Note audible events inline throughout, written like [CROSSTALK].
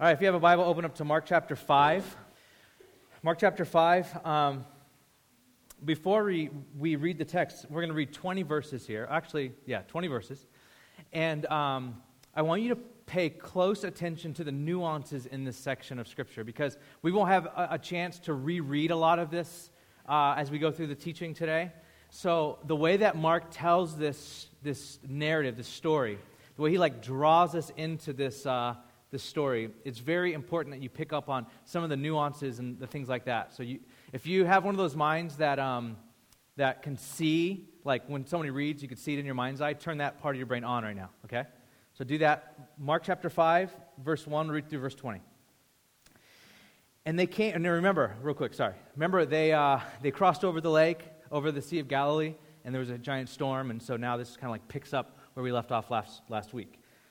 All right, if you have a Bible, open up to Mark chapter 5. Mark chapter 5. Um, before we, we read the text, we're going to read 20 verses here. Actually, yeah, 20 verses. And um, I want you to pay close attention to the nuances in this section of Scripture because we won't have a, a chance to reread a lot of this uh, as we go through the teaching today. So, the way that Mark tells this, this narrative, this story, the way he like draws us into this. Uh, this story, it's very important that you pick up on some of the nuances and the things like that. So, you, if you have one of those minds that, um, that can see, like when somebody reads, you can see it in your mind's eye, turn that part of your brain on right now, okay? So, do that. Mark chapter 5, verse 1, read through verse 20. And they came, and remember, real quick, sorry. Remember, they, uh, they crossed over the lake, over the Sea of Galilee, and there was a giant storm, and so now this kind of like picks up where we left off last, last week.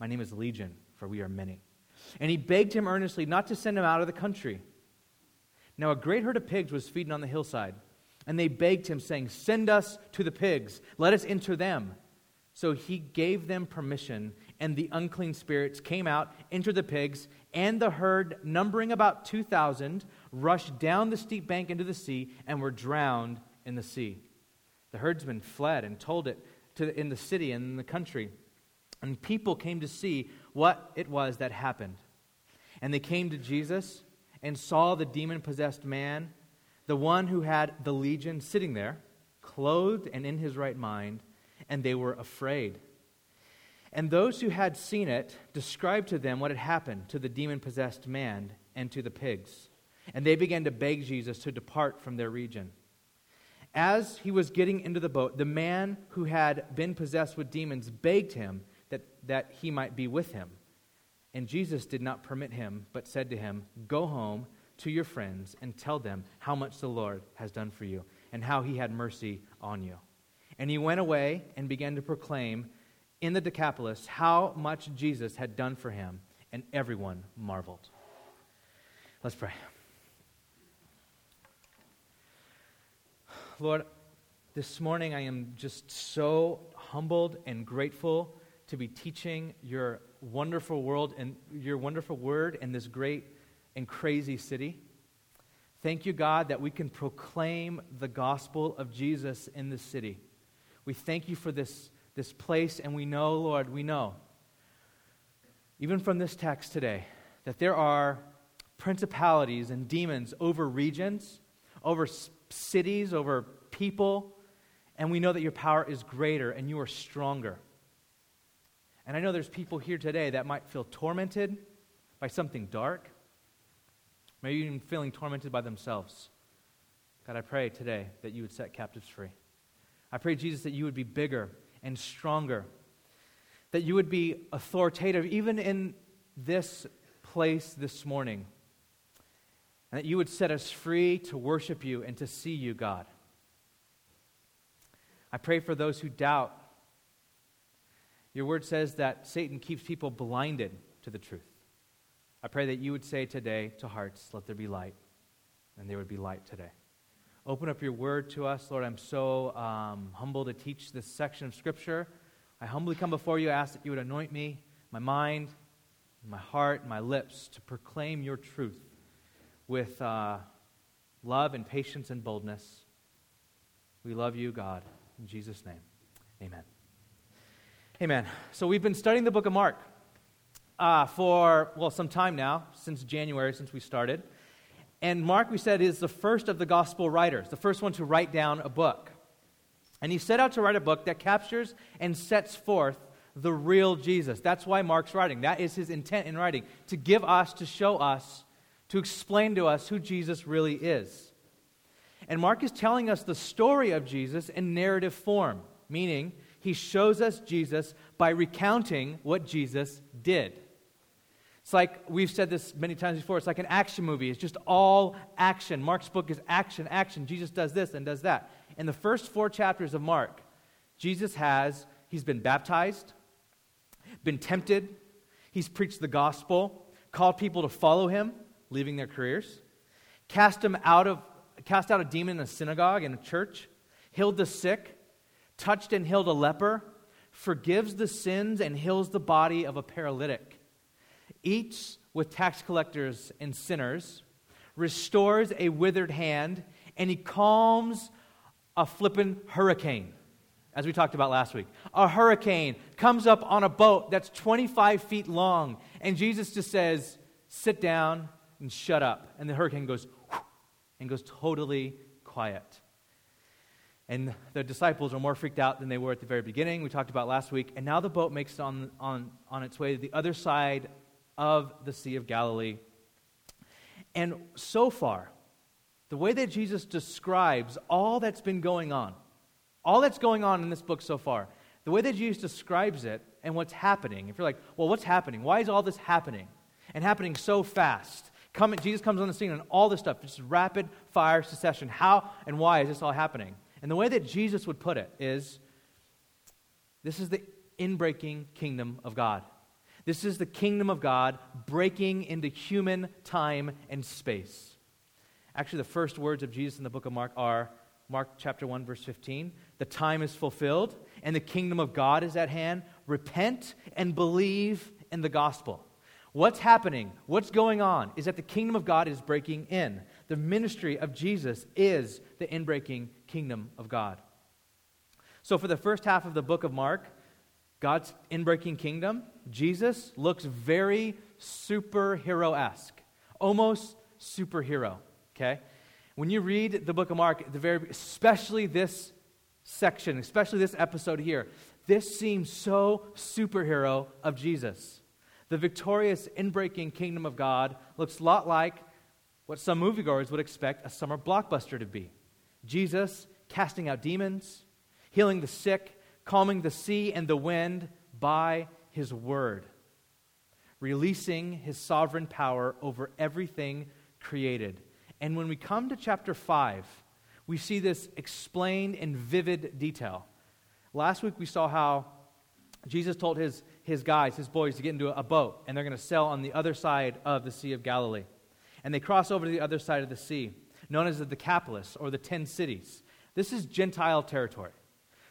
my name is Legion, for we are many. And he begged him earnestly not to send him out of the country. Now, a great herd of pigs was feeding on the hillside. And they begged him, saying, Send us to the pigs, let us enter them. So he gave them permission, and the unclean spirits came out, entered the pigs, and the herd, numbering about 2,000, rushed down the steep bank into the sea and were drowned in the sea. The herdsmen fled and told it to, in the city and in the country. And people came to see what it was that happened. And they came to Jesus and saw the demon possessed man, the one who had the legion, sitting there, clothed and in his right mind, and they were afraid. And those who had seen it described to them what had happened to the demon possessed man and to the pigs. And they began to beg Jesus to depart from their region. As he was getting into the boat, the man who had been possessed with demons begged him that, that he might be with him. And Jesus did not permit him, but said to him, Go home to your friends and tell them how much the Lord has done for you and how he had mercy on you. And he went away and began to proclaim in the Decapolis how much Jesus had done for him, and everyone marveled. Let's pray. Lord, this morning I am just so humbled and grateful to be teaching your wonderful world and your wonderful word in this great and crazy city. Thank you, God, that we can proclaim the gospel of Jesus in this city. We thank you for this, this place, and we know, Lord, we know, even from this text today, that there are principalities and demons over regions, over cities, over people, and we know that your power is greater and you are stronger. And I know there's people here today that might feel tormented by something dark, maybe even feeling tormented by themselves. God, I pray today that you would set captives free. I pray, Jesus, that you would be bigger and stronger, that you would be authoritative even in this place this morning, and that you would set us free to worship you and to see you, God. I pray for those who doubt your word says that Satan keeps people blinded to the truth. I pray that you would say today to hearts, let there be light, and there would be light today. Open up your word to us, Lord. I'm so um, humble to teach this section of Scripture. I humbly come before you, ask that you would anoint me, my mind, my heart, my lips to proclaim your truth with uh, love and patience and boldness. We love you, God. In Jesus' name, amen. Amen. So we've been studying the book of Mark. uh, for, well, some time now, since January, since we started. And Mark, we said, is the first of the gospel writers, the first one to write down a book. And he set out to write a book that captures and sets forth the real Jesus. That's why Mark's writing. That is his intent in writing, to give us, to show us, to explain to us who Jesus really is. And Mark is telling us the story of Jesus in narrative form, meaning he shows us Jesus by recounting what Jesus did. It's like we've said this many times before, it's like an action movie. It's just all action. Mark's book is action, action. Jesus does this and does that. In the first four chapters of Mark, Jesus has, he's been baptized, been tempted, he's preached the gospel, called people to follow him, leaving their careers, cast him out of cast out a demon in a synagogue in a church, healed the sick, touched and healed a leper, forgives the sins and heals the body of a paralytic, eats with tax collectors and sinners, restores a withered hand, and he calms a flippin' hurricane, as we talked about last week. A hurricane comes up on a boat that's 25 feet long, and Jesus just says, Sit down and shut up. And the hurricane goes and goes totally quiet. And the disciples are more freaked out than they were at the very beginning. We talked about last week. And now the boat makes it on, on, on its way to the other side of the Sea of Galilee. And so far, the way that Jesus describes all that's been going on, all that's going on in this book so far, the way that Jesus describes it and what's happening, if you're like, well, what's happening? Why is all this happening? And happening so fast? Coming, Jesus comes on the scene and all this stuff, just rapid fire succession. How and why is this all happening? And the way that Jesus would put it is this is the inbreaking kingdom of God. This is the kingdom of God breaking into human time and space. Actually, the first words of Jesus in the book of Mark are Mark chapter 1, verse 15. The time is fulfilled and the kingdom of God is at hand. Repent and believe in the gospel. What's happening, what's going on, is that the kingdom of God is breaking in. The ministry of Jesus is the inbreaking kingdom of God. So, for the first half of the book of Mark, God's inbreaking kingdom, Jesus looks very superhero esque, almost superhero okay? When you read the book of Mark, the very, especially this section, especially this episode here, this seems so superhero of Jesus. The victorious, inbreaking kingdom of God looks a lot like what some moviegoers would expect a summer blockbuster to be. Jesus casting out demons, healing the sick, calming the sea and the wind by his word, releasing his sovereign power over everything created and when we come to chapter 5, we see this explained in vivid detail. Last week we saw how Jesus told his, his guys, his boys, to get into a boat, and they're going to sail on the other side of the Sea of Galilee. And they cross over to the other side of the sea, known as the Decapolis or the Ten Cities. This is Gentile territory.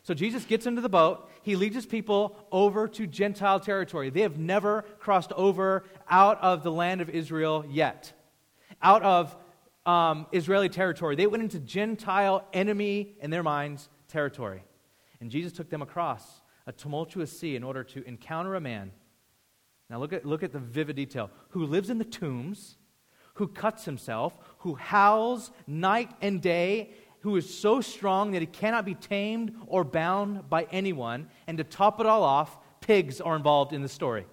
So Jesus gets into the boat. He leads his people over to Gentile territory. They have never crossed over out of the land of Israel yet, out of um, Israeli territory. They went into Gentile enemy, in their minds, territory. And Jesus took them across a tumultuous sea in order to encounter a man. Now look at, look at the vivid detail. Who lives in the tombs, who cuts himself, who howls night and day, who is so strong that he cannot be tamed or bound by anyone. And to top it all off, pigs are involved in the story.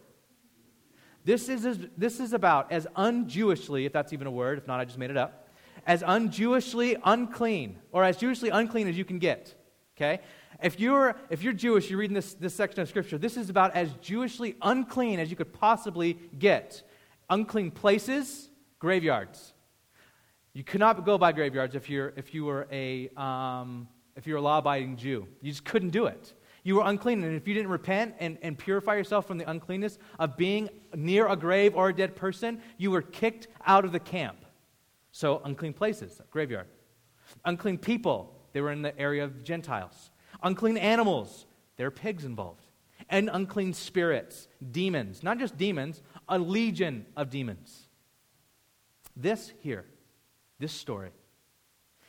This is, this is about as un-Jewishly, if that's even a word, if not, I just made it up, as un-Jewishly unclean, or as Jewishly unclean as you can get. Okay? If you're, if you're Jewish, you're reading this, this section of Scripture, this is about as Jewishly unclean as you could possibly get. Unclean places, graveyards. You could not go by graveyards if, you're, if you were a, um, if you were a law-abiding Jew. You just couldn't do it you were unclean. And if you didn't repent and, and purify yourself from the uncleanness of being near a grave or a dead person, you were kicked out of the camp. So, unclean places, graveyard. Unclean people, they were in the area of Gentiles. Unclean animals, there are pigs involved. And unclean spirits, demons, not just demons, a legion of demons. This here, this story,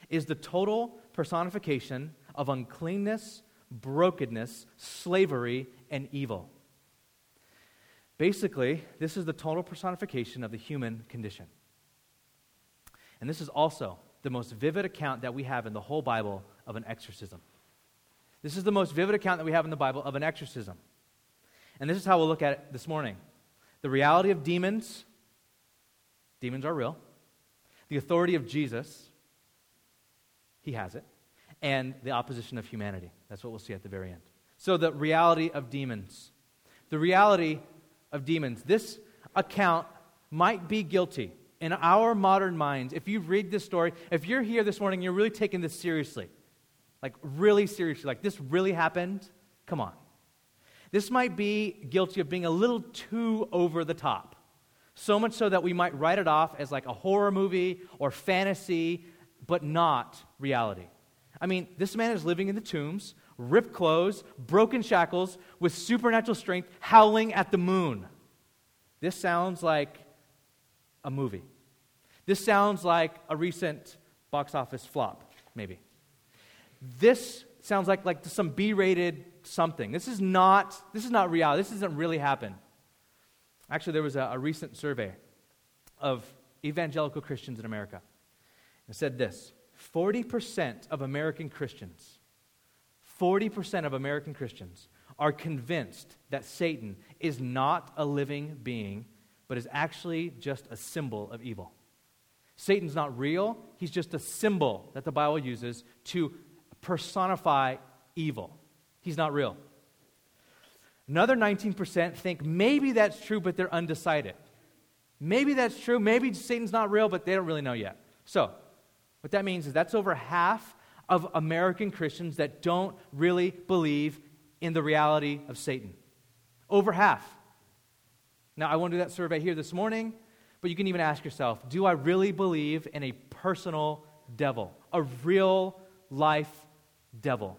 is the total personification of uncleanness brokenness, slavery, and evil. Basically, this is the total personification of the human condition. And this is also the most vivid account that we have in the whole Bible of an exorcism. This is the most vivid account that we have in the Bible of an exorcism. And this is how we'll look at it this morning the reality of demons. Demons are real. The authority of Jesus. He has it. And the opposition of humanity. That's what we'll see at the very end. So, the reality of demons. The reality of demons. This account might be guilty in our modern minds. If you read this story, if you're here this morning, you're really taking this seriously. Like, really seriously. Like, this really happened? Come on. This might be guilty of being a little too over the top. So much so that we might write it off as like a horror movie or fantasy, but not reality. I mean, this man is living in the tombs, ripped clothes, broken shackles, with supernatural strength, howling at the moon. This sounds like a movie. This sounds like a recent box office flop, maybe. This sounds like, like some B rated something. This is not, this is not reality. This doesn't really happen. Actually, there was a, a recent survey of evangelical Christians in America. It said this 40% of American Christians, 40% of American Christians are convinced that Satan is not a living being, but is actually just a symbol of evil. Satan's not real, he's just a symbol that the Bible uses to personify evil. He's not real. Another 19% think maybe that's true, but they're undecided. Maybe that's true. Maybe Satan's not real, but they don't really know yet. So, what that means is that's over half of American Christians that don't really believe in the reality of Satan. Over half. Now, I won't do that survey here this morning, but you can even ask yourself do I really believe in a personal devil, a real life devil,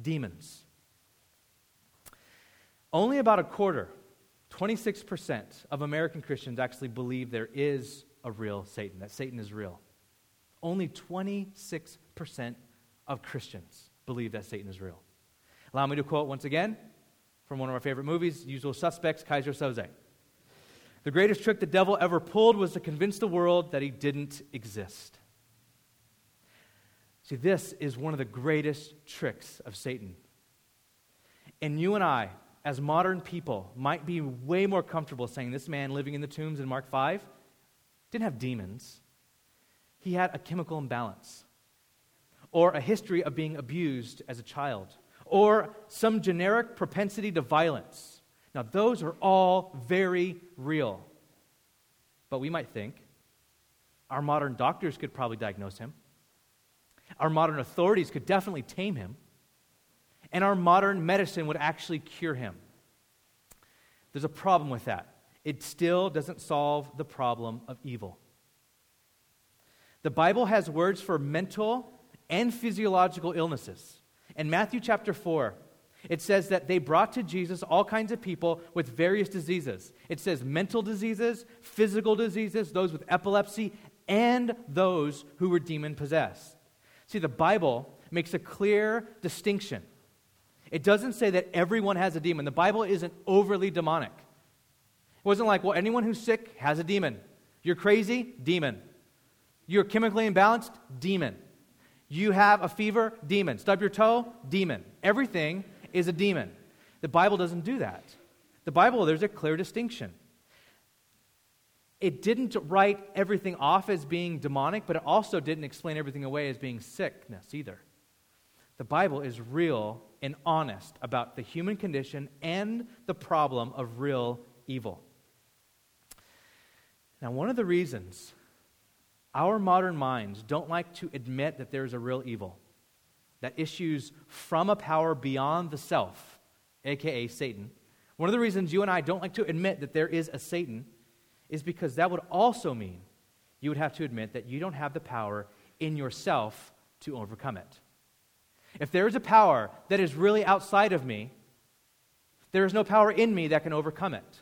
demons? Only about a quarter, 26% of American Christians actually believe there is a real Satan, that Satan is real. Only 26% of Christians believe that Satan is real. Allow me to quote once again from one of our favorite movies, Usual Suspects, Keyser Söze. The greatest trick the devil ever pulled was to convince the world that he didn't exist. See, this is one of the greatest tricks of Satan. And you and I, as modern people, might be way more comfortable saying this man living in the tombs in Mark 5 didn't have demons. He had a chemical imbalance, or a history of being abused as a child, or some generic propensity to violence. Now, those are all very real. But we might think our modern doctors could probably diagnose him, our modern authorities could definitely tame him and our modern medicine would actually cure him. There's a problem with that. It still doesn't solve the problem of evil. The Bible has words for mental and physiological illnesses. In Matthew chapter 4, it says that they brought to Jesus all kinds of people with various diseases. It says mental diseases, physical diseases, those with epilepsy, and those who were demon possessed. See, the Bible makes a clear distinction it doesn't say that everyone has a demon. The Bible isn't overly demonic. It wasn't like, well, anyone who's sick has a demon. You're crazy? Demon. You're chemically imbalanced? Demon. You have a fever? Demon. Stub your toe? Demon. Everything is a demon. The Bible doesn't do that. The Bible, there's a clear distinction. It didn't write everything off as being demonic, but it also didn't explain everything away as being sickness either. The Bible is real and honest about the human condition and the problem of real evil. Now, one of the reasons our modern minds don't like to admit that there's a real evil that issues from a power beyond the self, aka Satan, one of the reasons you and I don't like to admit that there is a Satan is because that would also mean you would have to admit that you don't have the power in yourself to overcome it. If there is a power that is really outside of me, there is no power in me that can overcome it.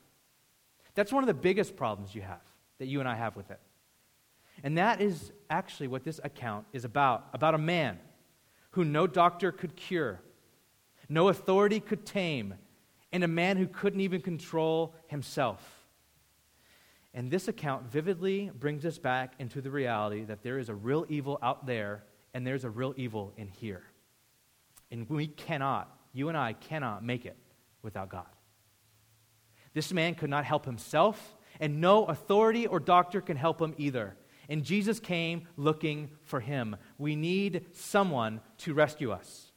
That's one of the biggest problems you have, that you and I have with it. And that is actually what this account is about about a man who no doctor could cure, no authority could tame, and a man who couldn't even control himself. And this account vividly brings us back into the reality that there is a real evil out there and there's a real evil in here. And we cannot, you and I cannot make it without God. This man could not help himself, and no authority or doctor can help him either. And Jesus came looking for him. We need someone to rescue us.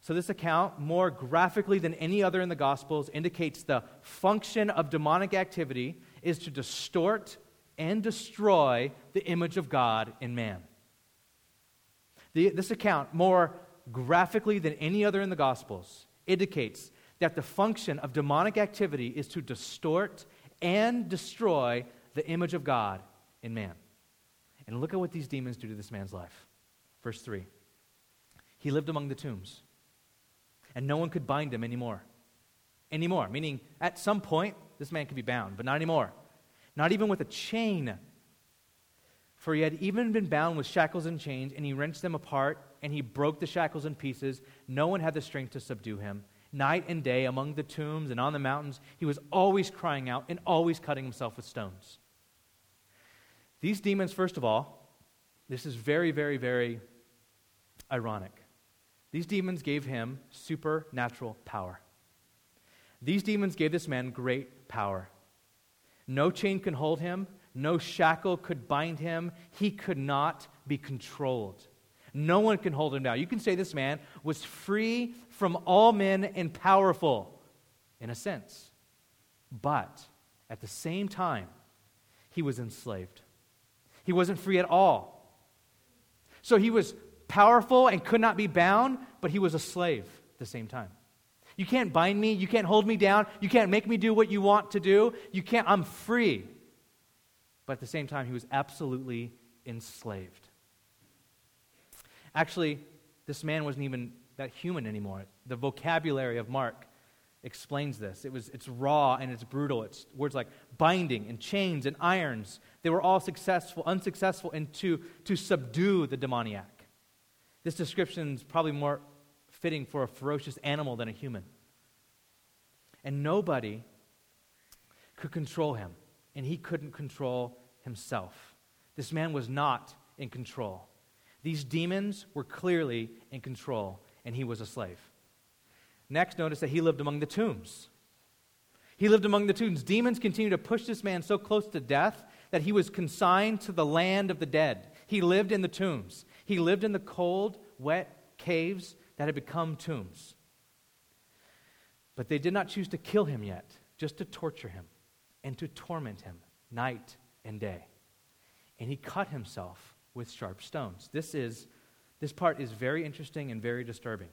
So, this account, more graphically than any other in the Gospels, indicates the function of demonic activity is to distort and destroy the image of God in man. The, this account, more graphically than any other in the Gospels, indicates that the function of demonic activity is to distort and destroy the image of God in man. And look at what these demons do to this man's life. Verse 3 He lived among the tombs, and no one could bind him anymore. Anymore, meaning at some point, this man could be bound, but not anymore. Not even with a chain. For he had even been bound with shackles and chains, and he wrenched them apart, and he broke the shackles in pieces. No one had the strength to subdue him night and day among the tombs and on the mountains. He was always crying out and always cutting himself with stones. These demons, first of all, this is very, very, very ironic. These demons gave him supernatural power. These demons gave this man great power. No chain can hold him, no shackle could bind him, he could not be controlled. No one can hold him down. You can say this man was free from all men and powerful, in a sense. But at the same time, he was enslaved. He wasn't free at all. So he was powerful and could not be bound, but he was a slave at the same time. You can't bind me, you can't hold me down, you can't make me do what you want to do. You can't I'm free. But at the same time he was absolutely enslaved. Actually, this man wasn't even that human anymore. The vocabulary of Mark explains this. It was, it's raw and it's brutal. It's words like binding and chains and irons. They were all successful, unsuccessful and to, to subdue the demoniac. This description is probably more fitting for a ferocious animal than a human. And nobody could control him, and he couldn't control himself. This man was not in control. These demons were clearly in control, and he was a slave. Next, notice that he lived among the tombs. He lived among the tombs. Demons continued to push this man so close to death that he was consigned to the land of the dead. He lived in the tombs. He lived in the cold, wet caves that had become tombs. But they did not choose to kill him yet, just to torture him and to torment him night and day. And he cut himself with sharp stones. This is this part is very interesting and very disturbing.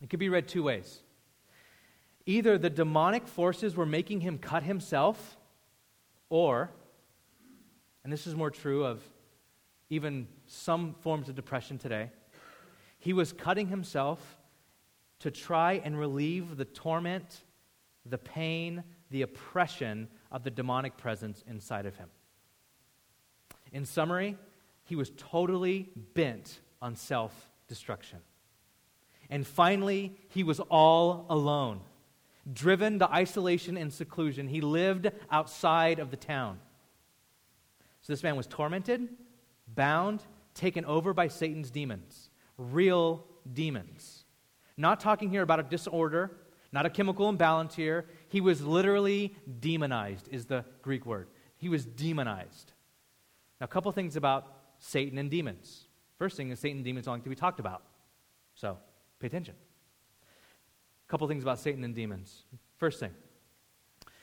It could be read two ways. Either the demonic forces were making him cut himself, or, and this is more true of even some forms of depression today, he was cutting himself to try and relieve the torment, the pain, the oppression of the demonic presence inside of him. In summary, he was totally bent on self destruction. And finally, he was all alone. Driven to isolation and seclusion, he lived outside of the town. So this man was tormented, bound, taken over by Satan's demons, real demons. Not talking here about a disorder, not a chemical imbalance here. He was literally demonized, is the Greek word. He was demonized. Now, a couple things about Satan and demons. First thing is Satan and demons like to be talked about. So pay attention. A couple things about Satan and demons. First thing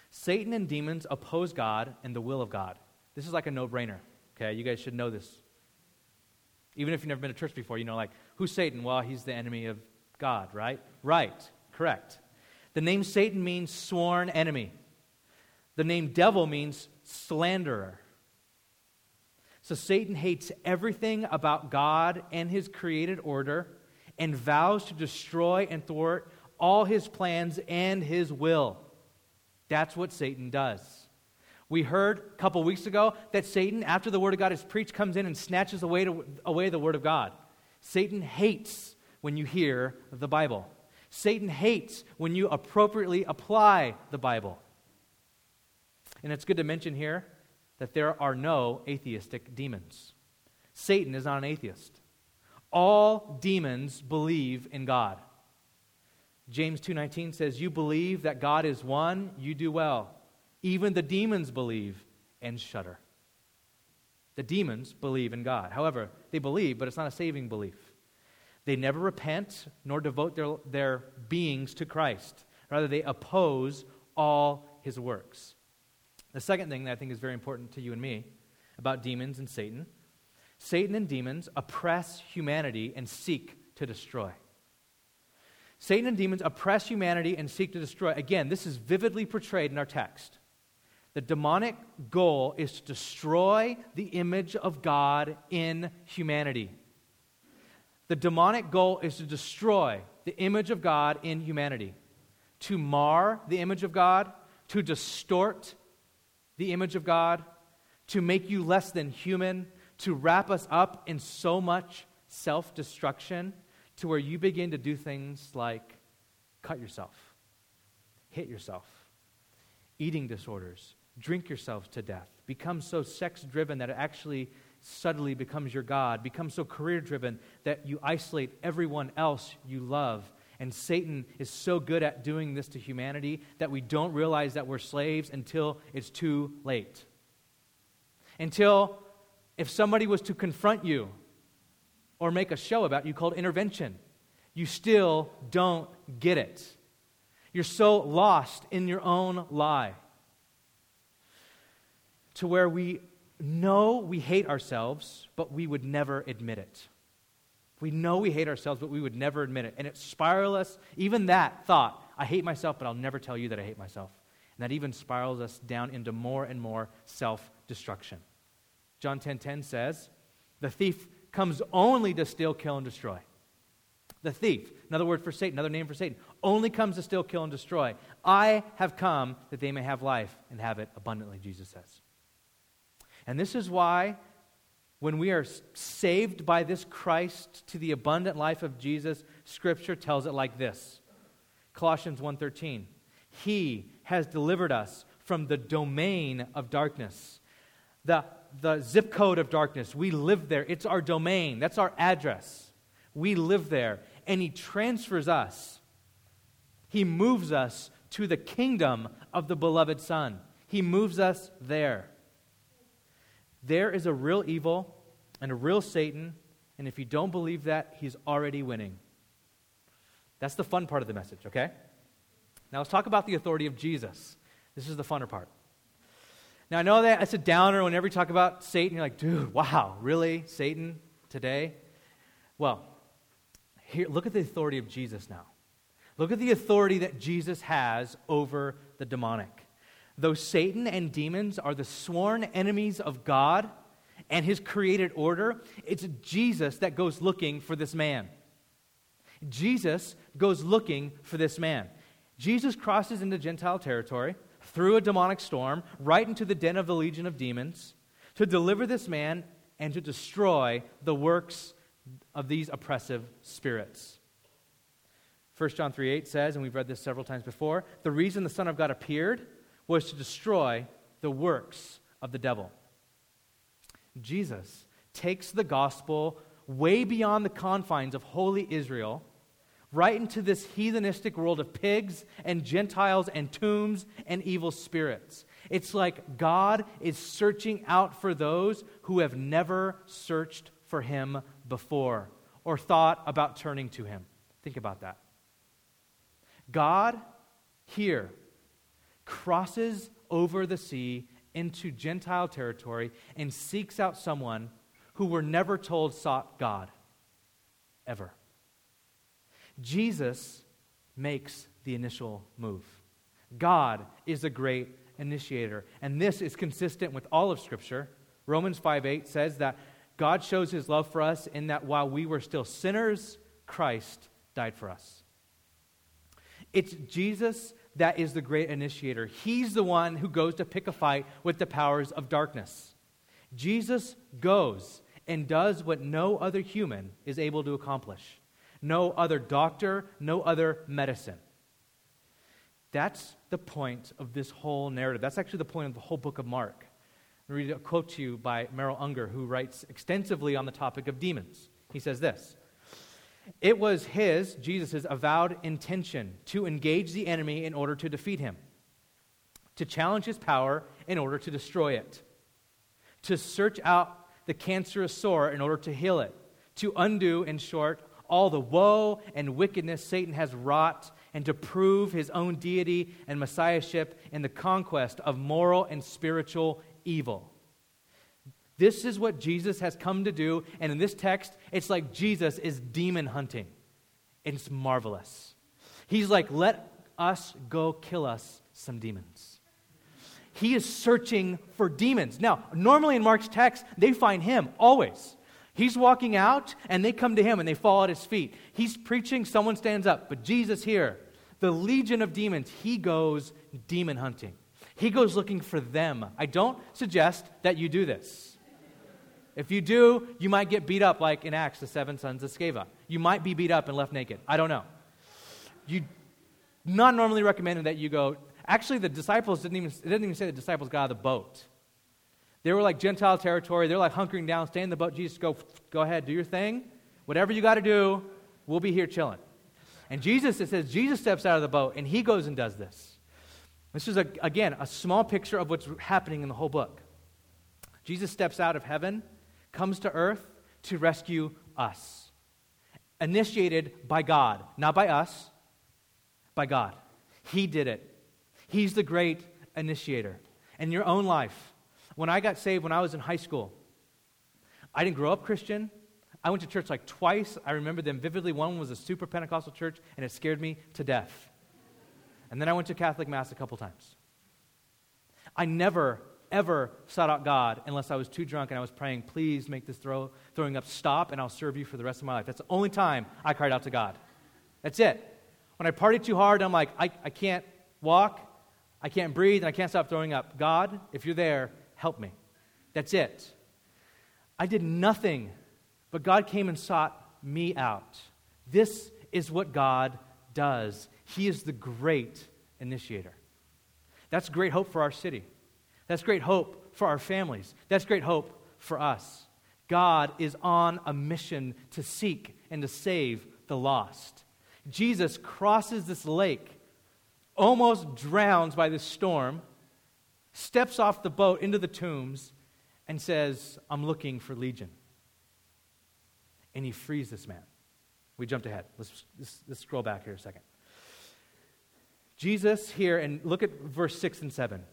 Satan and demons oppose God and the will of God. This is like a no brainer. Okay, you guys should know this. Even if you've never been to church before, you know, like, who's Satan? Well, he's the enemy of God, right? Right, correct. The name Satan means sworn enemy. The name devil means slanderer. So Satan hates everything about God and his created order and vows to destroy and thwart all his plans and his will. That's what Satan does. We heard a couple weeks ago that Satan, after the word of God is preached, comes in and snatches away, to, away the word of God. Satan hates when you hear the Bible. Satan hates when you appropriately apply the Bible. And it's good to mention here that there are no atheistic demons. Satan is not an atheist. All demons believe in God. James 2:19 says, "You believe that God is one, you do well. Even the demons believe and shudder." The demons believe in God. However, they believe, but it's not a saving belief. They never repent nor devote their, their beings to Christ. Rather, they oppose all his works. The second thing that I think is very important to you and me about demons and Satan Satan and demons oppress humanity and seek to destroy. Satan and demons oppress humanity and seek to destroy. Again, this is vividly portrayed in our text. The demonic goal is to destroy the image of God in humanity. The demonic goal is to destroy the image of God in humanity, to mar the image of God, to distort the image of God, to make you less than human, to wrap us up in so much self destruction to where you begin to do things like cut yourself, hit yourself, eating disorders, drink yourself to death, become so sex driven that it actually suddenly becomes your God, become so career driven that you isolate everyone else you love. And Satan is so good at doing this to humanity that we don't realize that we're slaves until it's too late. Until if somebody was to confront you or make a show about you called intervention, you still don't get it. You're so lost in your own lie to where we know we hate ourselves, but we would never admit it. We know we hate ourselves, but we would never admit it. And it spirals us, even that thought, I hate myself, but I'll never tell you that I hate myself. And that even spirals us down into more and more self destruction. John 10:10 10, 10 says, "The thief comes only to steal, kill and destroy." The thief, another word for Satan, another name for Satan, only comes to steal, kill and destroy. I have come that they may have life and have it abundantly, Jesus says. And this is why when we are saved by this Christ to the abundant life of Jesus, scripture tells it like this. Colossians 1:13. He has delivered us from the domain of darkness. The the zip code of darkness. We live there. It's our domain, that's our address. We live there. And He transfers us, He moves us to the kingdom of the beloved Son. He moves us there. There is a real evil and a real Satan, and if you don't believe that, he's already winning. That's the fun part of the message, okay? Now let's talk about the authority of Jesus. This is the funner part. Now, I know that it's a downer whenever you talk about Satan, you're like, dude, wow, really? Satan today? Well, here, look at the authority of Jesus now. Look at the authority that Jesus has over the demonic. Though Satan and demons are the sworn enemies of God and his created order, it's Jesus that goes looking for this man. Jesus goes looking for this man. Jesus crosses into Gentile territory through a demonic storm right into the den of the legion of demons to deliver this man and to destroy the works of these oppressive spirits. 1 John 3 8 says, and we've read this several times before, the reason the Son of God appeared was to destroy the works of the devil. Jesus takes the gospel way beyond the confines of holy Israel right into this heathenistic world of pigs and Gentiles and tombs and evil spirits. It's like God is searching out for those who have never searched for Him before or thought about turning to Him. Think about that. God here crosses over the sea into Gentile territory and seeks out someone who were never told sought God. Ever. Jesus makes the initial move. God is a great initiator. And this is consistent with all of Scripture. Romans 5 8 says that God shows his love for us in that while we were still sinners, Christ died for us. It's Jesus that is the great initiator. He's the one who goes to pick a fight with the powers of darkness. Jesus goes and does what no other human is able to accomplish. no other doctor, no other medicine. That's the point of this whole narrative. That's actually the point of the whole book of Mark. i read a quote to you by Merrill Unger, who writes extensively on the topic of demons. He says this It was his, Jesus' avowed intention to engage the enemy in order to defeat him, to challenge his power in order to destroy it, to search out the cancerous sore in order to heal it, to undo, in short, all the woe and wickedness Satan has wrought, and to prove his own deity and messiahship in the conquest of moral and spiritual evil. This is what Jesus has come to do, and in this text, it's like Jesus is demon hunting. It's marvelous. He's like, let us go kill us some demons. He is searching for demons. Now, normally in Mark's text, they find him always. He's walking out and they come to him and they fall at his feet. He's preaching, someone stands up. But Jesus here, the legion of demons, he goes demon hunting. He goes looking for them. I don't suggest that you do this. If you do, you might get beat up like in Acts, the seven sons of Sceva. You might be beat up and left naked. I don't know. You not normally recommended that you go. Actually, the disciples didn't even, it didn't even say the disciples got out of the boat. They were like Gentile territory. They're like hunkering down, stay in the boat. Jesus, go, go ahead, do your thing. Whatever you got to do, we'll be here chilling. And Jesus, it says, Jesus steps out of the boat and he goes and does this. This is, a, again, a small picture of what's happening in the whole book. Jesus steps out of heaven, comes to earth to rescue us. Initiated by God, not by us, by God. He did it. He's the great initiator. In your own life, when I got saved when I was in high school, I didn't grow up Christian. I went to church like twice. I remember them vividly. One was a super Pentecostal church, and it scared me to death. And then I went to Catholic Mass a couple times. I never, ever sought out God unless I was too drunk and I was praying, please make this throw, throwing up stop, and I'll serve you for the rest of my life. That's the only time I cried out to God. That's it. When I party too hard, I'm like, I, I can't walk, I can't breathe, and I can't stop throwing up. God, if you're there, Help me. That's it. I did nothing, but God came and sought me out. This is what God does. He is the great initiator. That's great hope for our city. That's great hope for our families. That's great hope for us. God is on a mission to seek and to save the lost. Jesus crosses this lake, almost drowns by this storm, steps off the boat into the tombs and says, I'm looking for Legion. And he frees this man. We jumped ahead. Let's, let's, let's scroll back here a second. Jesus here, and look at verse 6 and 7.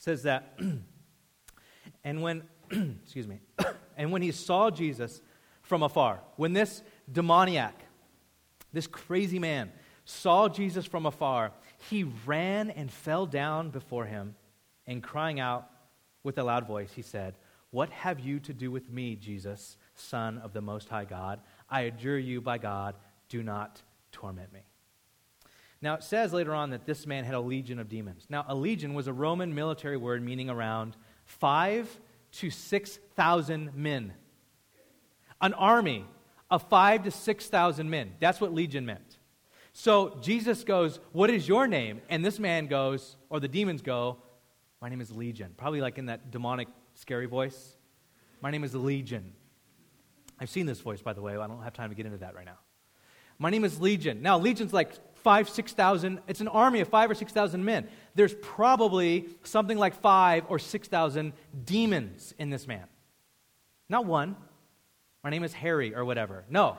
Says that, [CLEARS THROAT] and when, [CLEARS THROAT] excuse me, [CLEARS THROAT] and when he saw Jesus from afar, when this demoniac, this crazy man, saw Jesus from afar, he ran and fell down before him, and crying out with a loud voice, he said, What have you to do with me, Jesus, Son of the Most High God? I adjure you by God, do not torment me. Now, it says later on that this man had a legion of demons. Now, a legion was a Roman military word meaning around five to 6,000 men. An army of five to 6,000 men. That's what legion meant. So Jesus goes, What is your name? And this man goes, or the demons go, My name is Legion. Probably like in that demonic, scary voice. My name is Legion. I've seen this voice, by the way. I don't have time to get into that right now. My name is Legion. Now, Legion's like five, 6,000. It's an army of five or 6,000 men. There's probably something like five or 6,000 demons in this man. Not one. My name is Harry or whatever. No.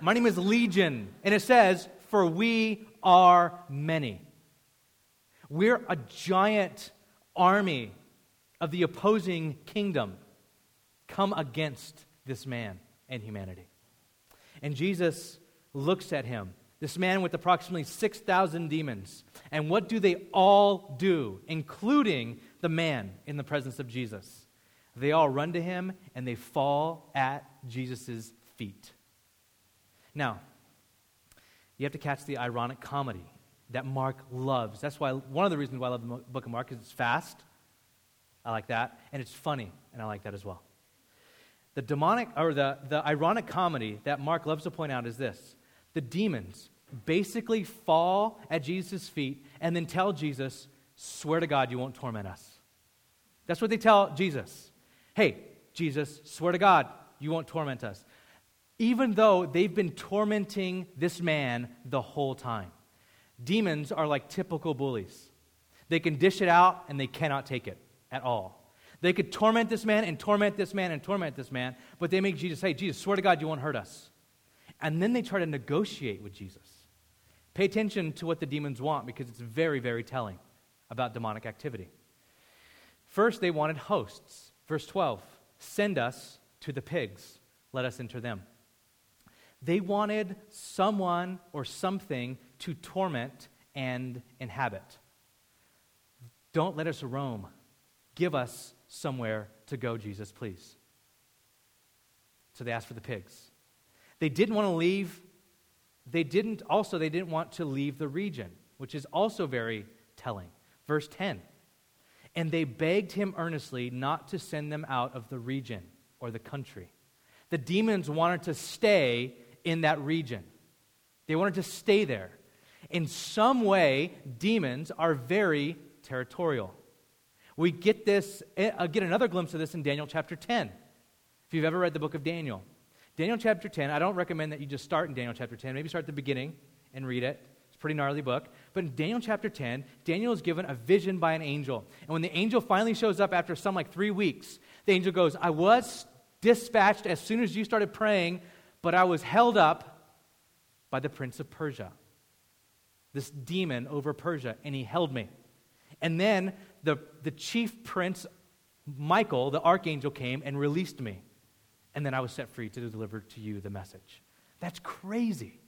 My name is Legion. And it says, for we are many. We're a giant army of the opposing kingdom come against this man and humanity. And Jesus looks at him, this man with approximately 6,000 demons. And what do they all do, including the man in the presence of Jesus? They all run to him and they fall at Jesus' feet. Now, you have to catch the ironic comedy that Mark loves. That's why one of the reasons why I love the book of Mark is it's fast. I like that. And it's funny, and I like that as well. The demonic, or the, the ironic comedy that Mark loves to point out is this the demons basically fall at Jesus' feet and then tell Jesus, Swear to God you won't torment us. That's what they tell Jesus. Hey, Jesus, swear to God you won't torment us. Even though they've been tormenting this man the whole time. Demons are like typical bullies. They can dish it out and they cannot take it at all. They could torment this man and torment this man and torment this man, but they make Jesus say, Jesus, swear to God you won't hurt us. And then they try to negotiate with Jesus. Pay attention to what the demons want because it's very, very telling about demonic activity. First, they wanted hosts. Verse 12 send us to the pigs, let us enter them. They wanted someone or something to torment and inhabit. Don't let us roam. Give us somewhere to go, Jesus, please. So they asked for the pigs. They didn't want to leave. They didn't also they didn't want to leave the region, which is also very telling. Verse 10. And they begged him earnestly not to send them out of the region or the country. The demons wanted to stay in that region. They wanted to stay there. In some way, demons are very territorial. We get this, uh, get another glimpse of this in Daniel chapter 10. If you've ever read the book of Daniel, Daniel chapter 10, I don't recommend that you just start in Daniel chapter 10. Maybe start at the beginning and read it. It's a pretty gnarly book. But in Daniel chapter 10, Daniel is given a vision by an angel. And when the angel finally shows up after some like three weeks, the angel goes, I was dispatched as soon as you started praying, but I was held up by the prince of Persia, this demon over Persia, and he held me. And then the, the chief prince, Michael, the archangel, came and released me. And then I was set free to deliver to you the message. That's crazy.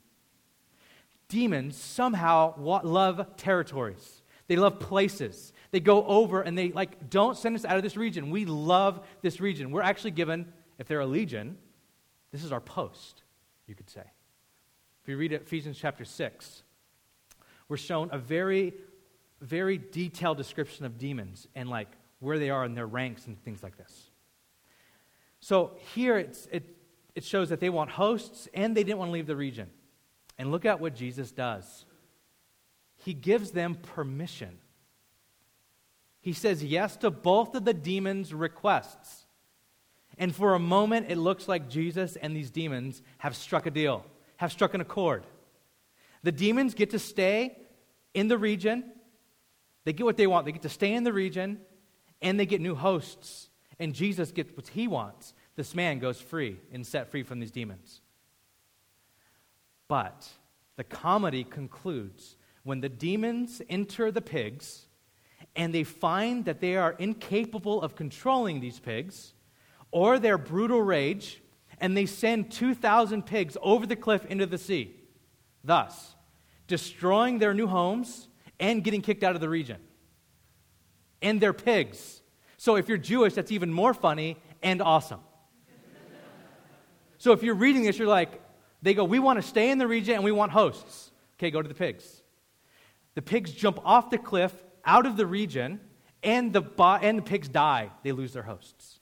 Demons somehow love territories. They love places. They go over and they like, don't send us out of this region. We love this region. We're actually given, if they're a legion, this is our post, you could say. If you read Ephesians chapter 6, we're shown a very very detailed description of demons and like where they are in their ranks and things like this. So here it, it shows that they want hosts and they didn't want to leave the region. And look at what Jesus does. He gives them permission. He says yes to both of the demons' requests. And for a moment, it looks like Jesus and these demons have struck a deal, have struck an accord. The demons get to stay in the region they get what they want. They get to stay in the region and they get new hosts. And Jesus gets what he wants. This man goes free and set free from these demons. But the comedy concludes when the demons enter the pigs and they find that they are incapable of controlling these pigs or their brutal rage, and they send 2,000 pigs over the cliff into the sea, thus destroying their new homes and getting kicked out of the region. And they're pigs. So if you're Jewish, that's even more funny and awesome. So if you're reading this, you're like, they go, We want to stay in the region and we want hosts. Okay, go to the pigs. The pigs jump off the cliff out of the region, and the, and the pigs die. They lose their hosts.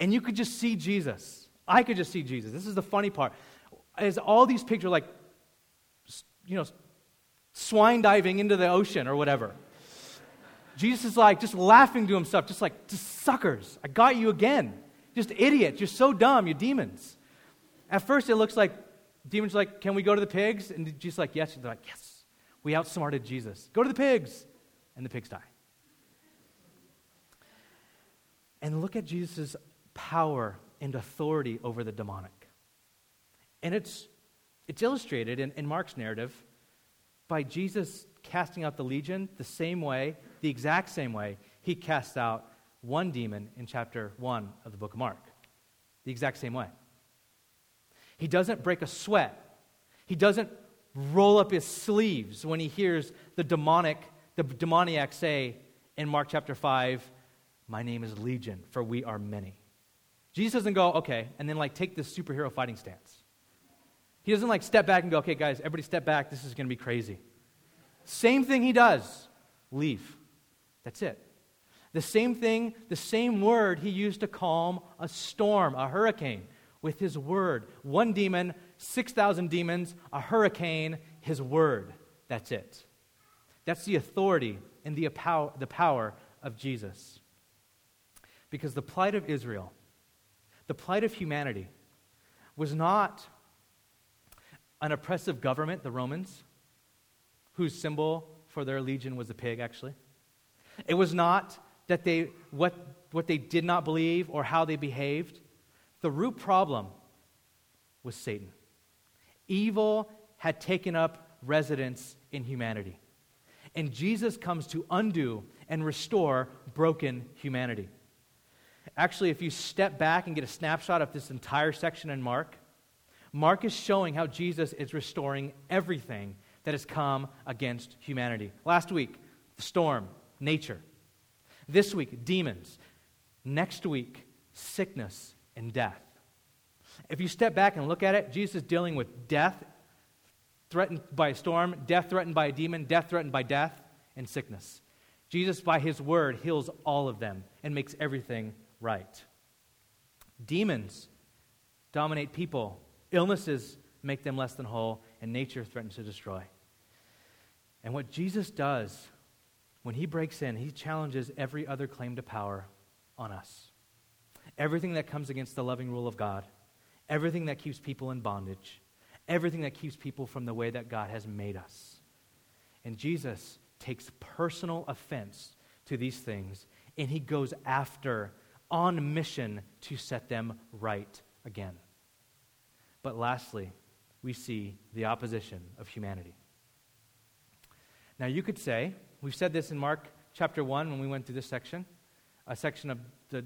And you could just see Jesus. I could just see Jesus. This is the funny part. As all these pigs are like, you know, swine diving into the ocean or whatever. Jesus is like just laughing to himself, just like, just suckers. I got you again. Just idiots. You're so dumb. You're demons. At first, it looks like demons are like, Can we go to the pigs? And Jesus is like, Yes. They're like, Yes. We outsmarted Jesus. Go to the pigs. And the pigs die. And look at Jesus' power and authority over the demonic. And it's, it's illustrated in, in Mark's narrative by Jesus casting out the legion the same way, the exact same way he casts out one demon in chapter 1 of the book of Mark. The exact same way. He doesn't break a sweat. He doesn't roll up his sleeves when he hears the demonic, the demoniac say in Mark chapter 5, My name is Legion, for we are many. Jesus doesn't go, okay, and then like take this superhero fighting stance. He doesn't like step back and go, okay, guys, everybody step back. This is going to be crazy. Same thing he does leave. That's it. The same thing, the same word he used to calm a storm, a hurricane, with his word. One demon, 6,000 demons, a hurricane, his word. That's it. That's the authority and the power, the power of Jesus. Because the plight of Israel, the plight of humanity, was not an oppressive government, the Romans, whose symbol for their legion was a pig, actually. It was not that they, what, what they did not believe or how they behaved. The root problem was Satan. Evil had taken up residence in humanity. And Jesus comes to undo and restore broken humanity. Actually, if you step back and get a snapshot of this entire section in Mark, Mark is showing how Jesus is restoring everything that has come against humanity. Last week, the storm, nature. This week, demons. Next week, sickness and death. If you step back and look at it, Jesus is dealing with death threatened by a storm, death threatened by a demon, death threatened by death, and sickness. Jesus, by his word, heals all of them and makes everything right. Demons dominate people, illnesses make them less than whole, and nature threatens to destroy. And what Jesus does when he breaks in, he challenges every other claim to power on us. Everything that comes against the loving rule of God, everything that keeps people in bondage, everything that keeps people from the way that God has made us. And Jesus takes personal offense to these things, and he goes after, on mission, to set them right again. But lastly, we see the opposition of humanity. Now, you could say, we've said this in Mark chapter 1 when we went through this section, a section of the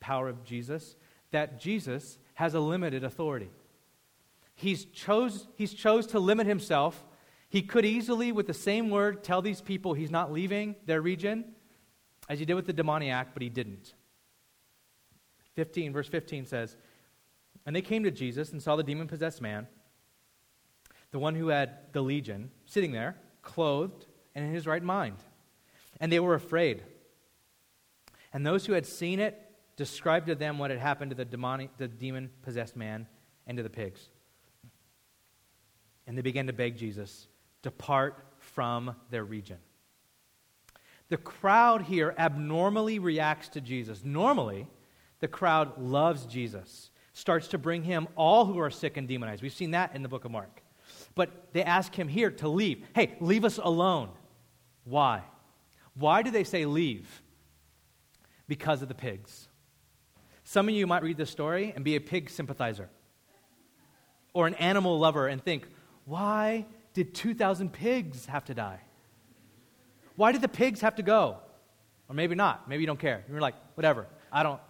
power of Jesus, that Jesus has a limited authority. He's chose, he's chose to limit himself. He could easily, with the same word, tell these people he's not leaving their region, as he did with the demoniac, but he didn't. 15, verse 15 says, And they came to Jesus and saw the demon possessed man, the one who had the legion, sitting there, clothed and in his right mind. And they were afraid. And those who had seen it described to them what had happened to the, the demon possessed man and to the pigs. And they began to beg Jesus, to depart from their region. The crowd here abnormally reacts to Jesus. Normally, the crowd loves Jesus, starts to bring him all who are sick and demonized. We've seen that in the book of Mark. But they ask him here to leave. Hey, leave us alone. Why? Why do they say leave? Because of the pigs. Some of you might read this story and be a pig sympathizer or an animal lover and think, why did 2,000 pigs have to die? Why did the pigs have to go? Or maybe not. Maybe you don't care. You're like, whatever. I don't,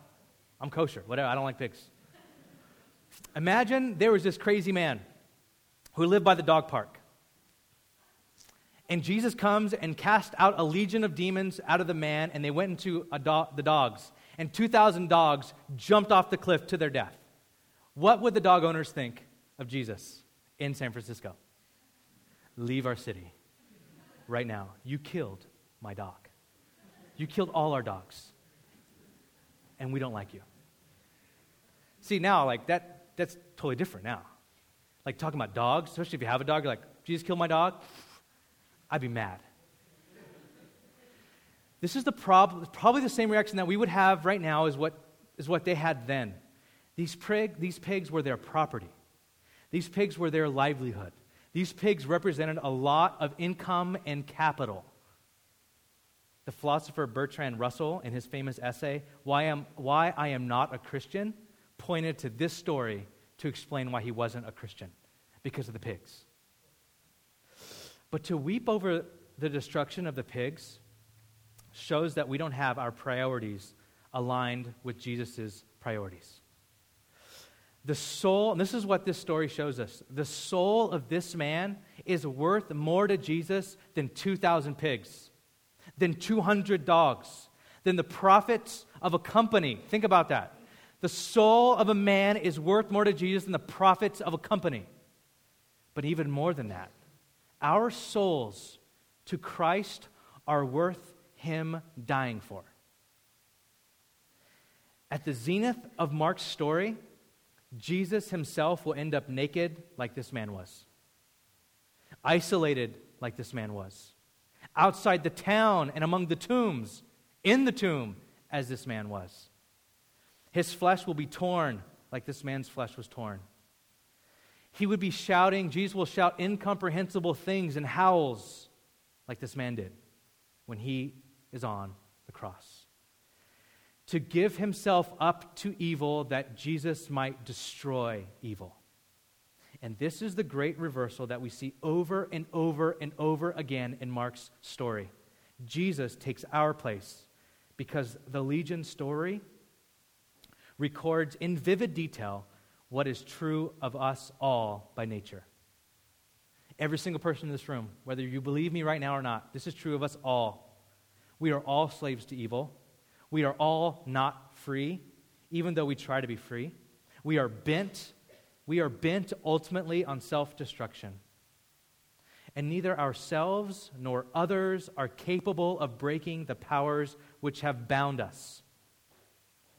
I'm kosher. Whatever. I don't like pigs. Imagine there was this crazy man who lived by the dog park. And Jesus comes and cast out a legion of demons out of the man, and they went into do- the dogs. And 2,000 dogs jumped off the cliff to their death. What would the dog owners think of Jesus? in San Francisco. Leave our city right now. You killed my dog. You killed all our dogs. And we don't like you. See, now, like, that, that's totally different now. Like, talking about dogs, especially if you have a dog, you're like, Jesus killed my dog? I'd be mad. This is the prob- probably the same reaction that we would have right now is what, is what they had then. These, prig, these pigs were their property. These pigs were their livelihood. These pigs represented a lot of income and capital. The philosopher Bertrand Russell, in his famous essay, Why, Am, Why I Am Not a Christian, pointed to this story to explain why he wasn't a Christian because of the pigs. But to weep over the destruction of the pigs shows that we don't have our priorities aligned with Jesus' priorities. The soul, and this is what this story shows us the soul of this man is worth more to Jesus than 2,000 pigs, than 200 dogs, than the profits of a company. Think about that. The soul of a man is worth more to Jesus than the profits of a company. But even more than that, our souls to Christ are worth him dying for. At the zenith of Mark's story, Jesus himself will end up naked like this man was, isolated like this man was, outside the town and among the tombs, in the tomb as this man was. His flesh will be torn like this man's flesh was torn. He would be shouting, Jesus will shout incomprehensible things and howls like this man did when he is on the cross. To give himself up to evil that Jesus might destroy evil. And this is the great reversal that we see over and over and over again in Mark's story. Jesus takes our place because the Legion story records in vivid detail what is true of us all by nature. Every single person in this room, whether you believe me right now or not, this is true of us all. We are all slaves to evil. We are all not free, even though we try to be free. We are bent. We are bent ultimately on self destruction. And neither ourselves nor others are capable of breaking the powers which have bound us.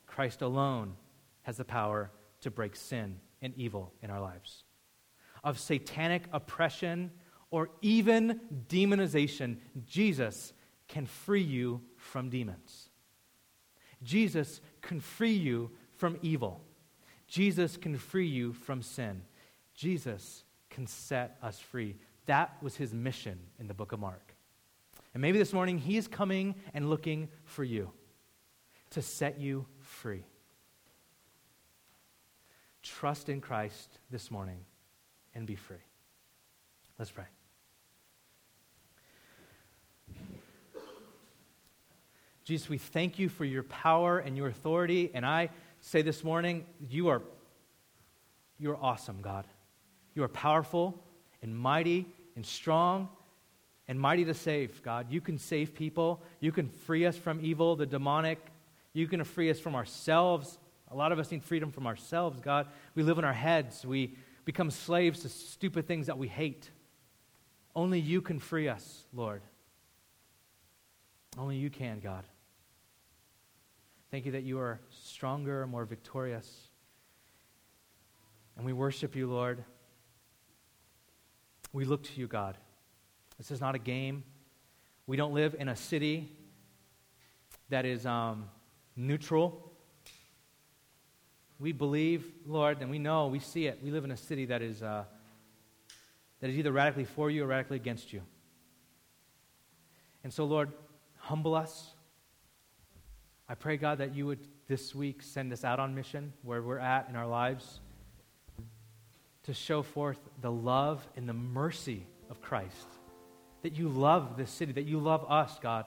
Christ alone has the power to break sin and evil in our lives, of satanic oppression or even demonization. Jesus can free you from demons. Jesus can free you from evil. Jesus can free you from sin. Jesus can set us free. That was his mission in the book of Mark. And maybe this morning he is coming and looking for you to set you free. Trust in Christ this morning and be free. Let's pray. Jesus, we thank you for your power and your authority. And I say this morning, you are, you are awesome, God. You are powerful and mighty and strong and mighty to save, God. You can save people. You can free us from evil, the demonic. You can free us from ourselves a lot of us need freedom from ourselves, God. We live in our heads. We become slaves to stupid things that we hate. Only you can free us, Lord. Only you can, God. Thank you that you are stronger, more victorious. And we worship you, Lord. We look to you, God. This is not a game. We don't live in a city that is um, neutral. We believe, Lord, and we know, we see it. We live in a city that is, uh, that is either radically for you or radically against you. And so, Lord, humble us. I pray, God, that you would this week send us out on mission where we're at in our lives to show forth the love and the mercy of Christ. That you love this city, that you love us, God.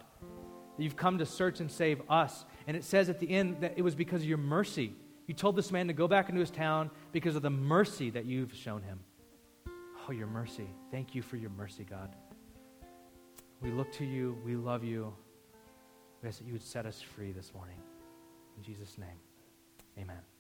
That you've come to search and save us. And it says at the end that it was because of your mercy you told this man to go back into his town because of the mercy that you've shown him. Oh, your mercy. Thank you for your mercy, God. We look to you. We love you. We ask that you would set us free this morning. In Jesus' name, amen.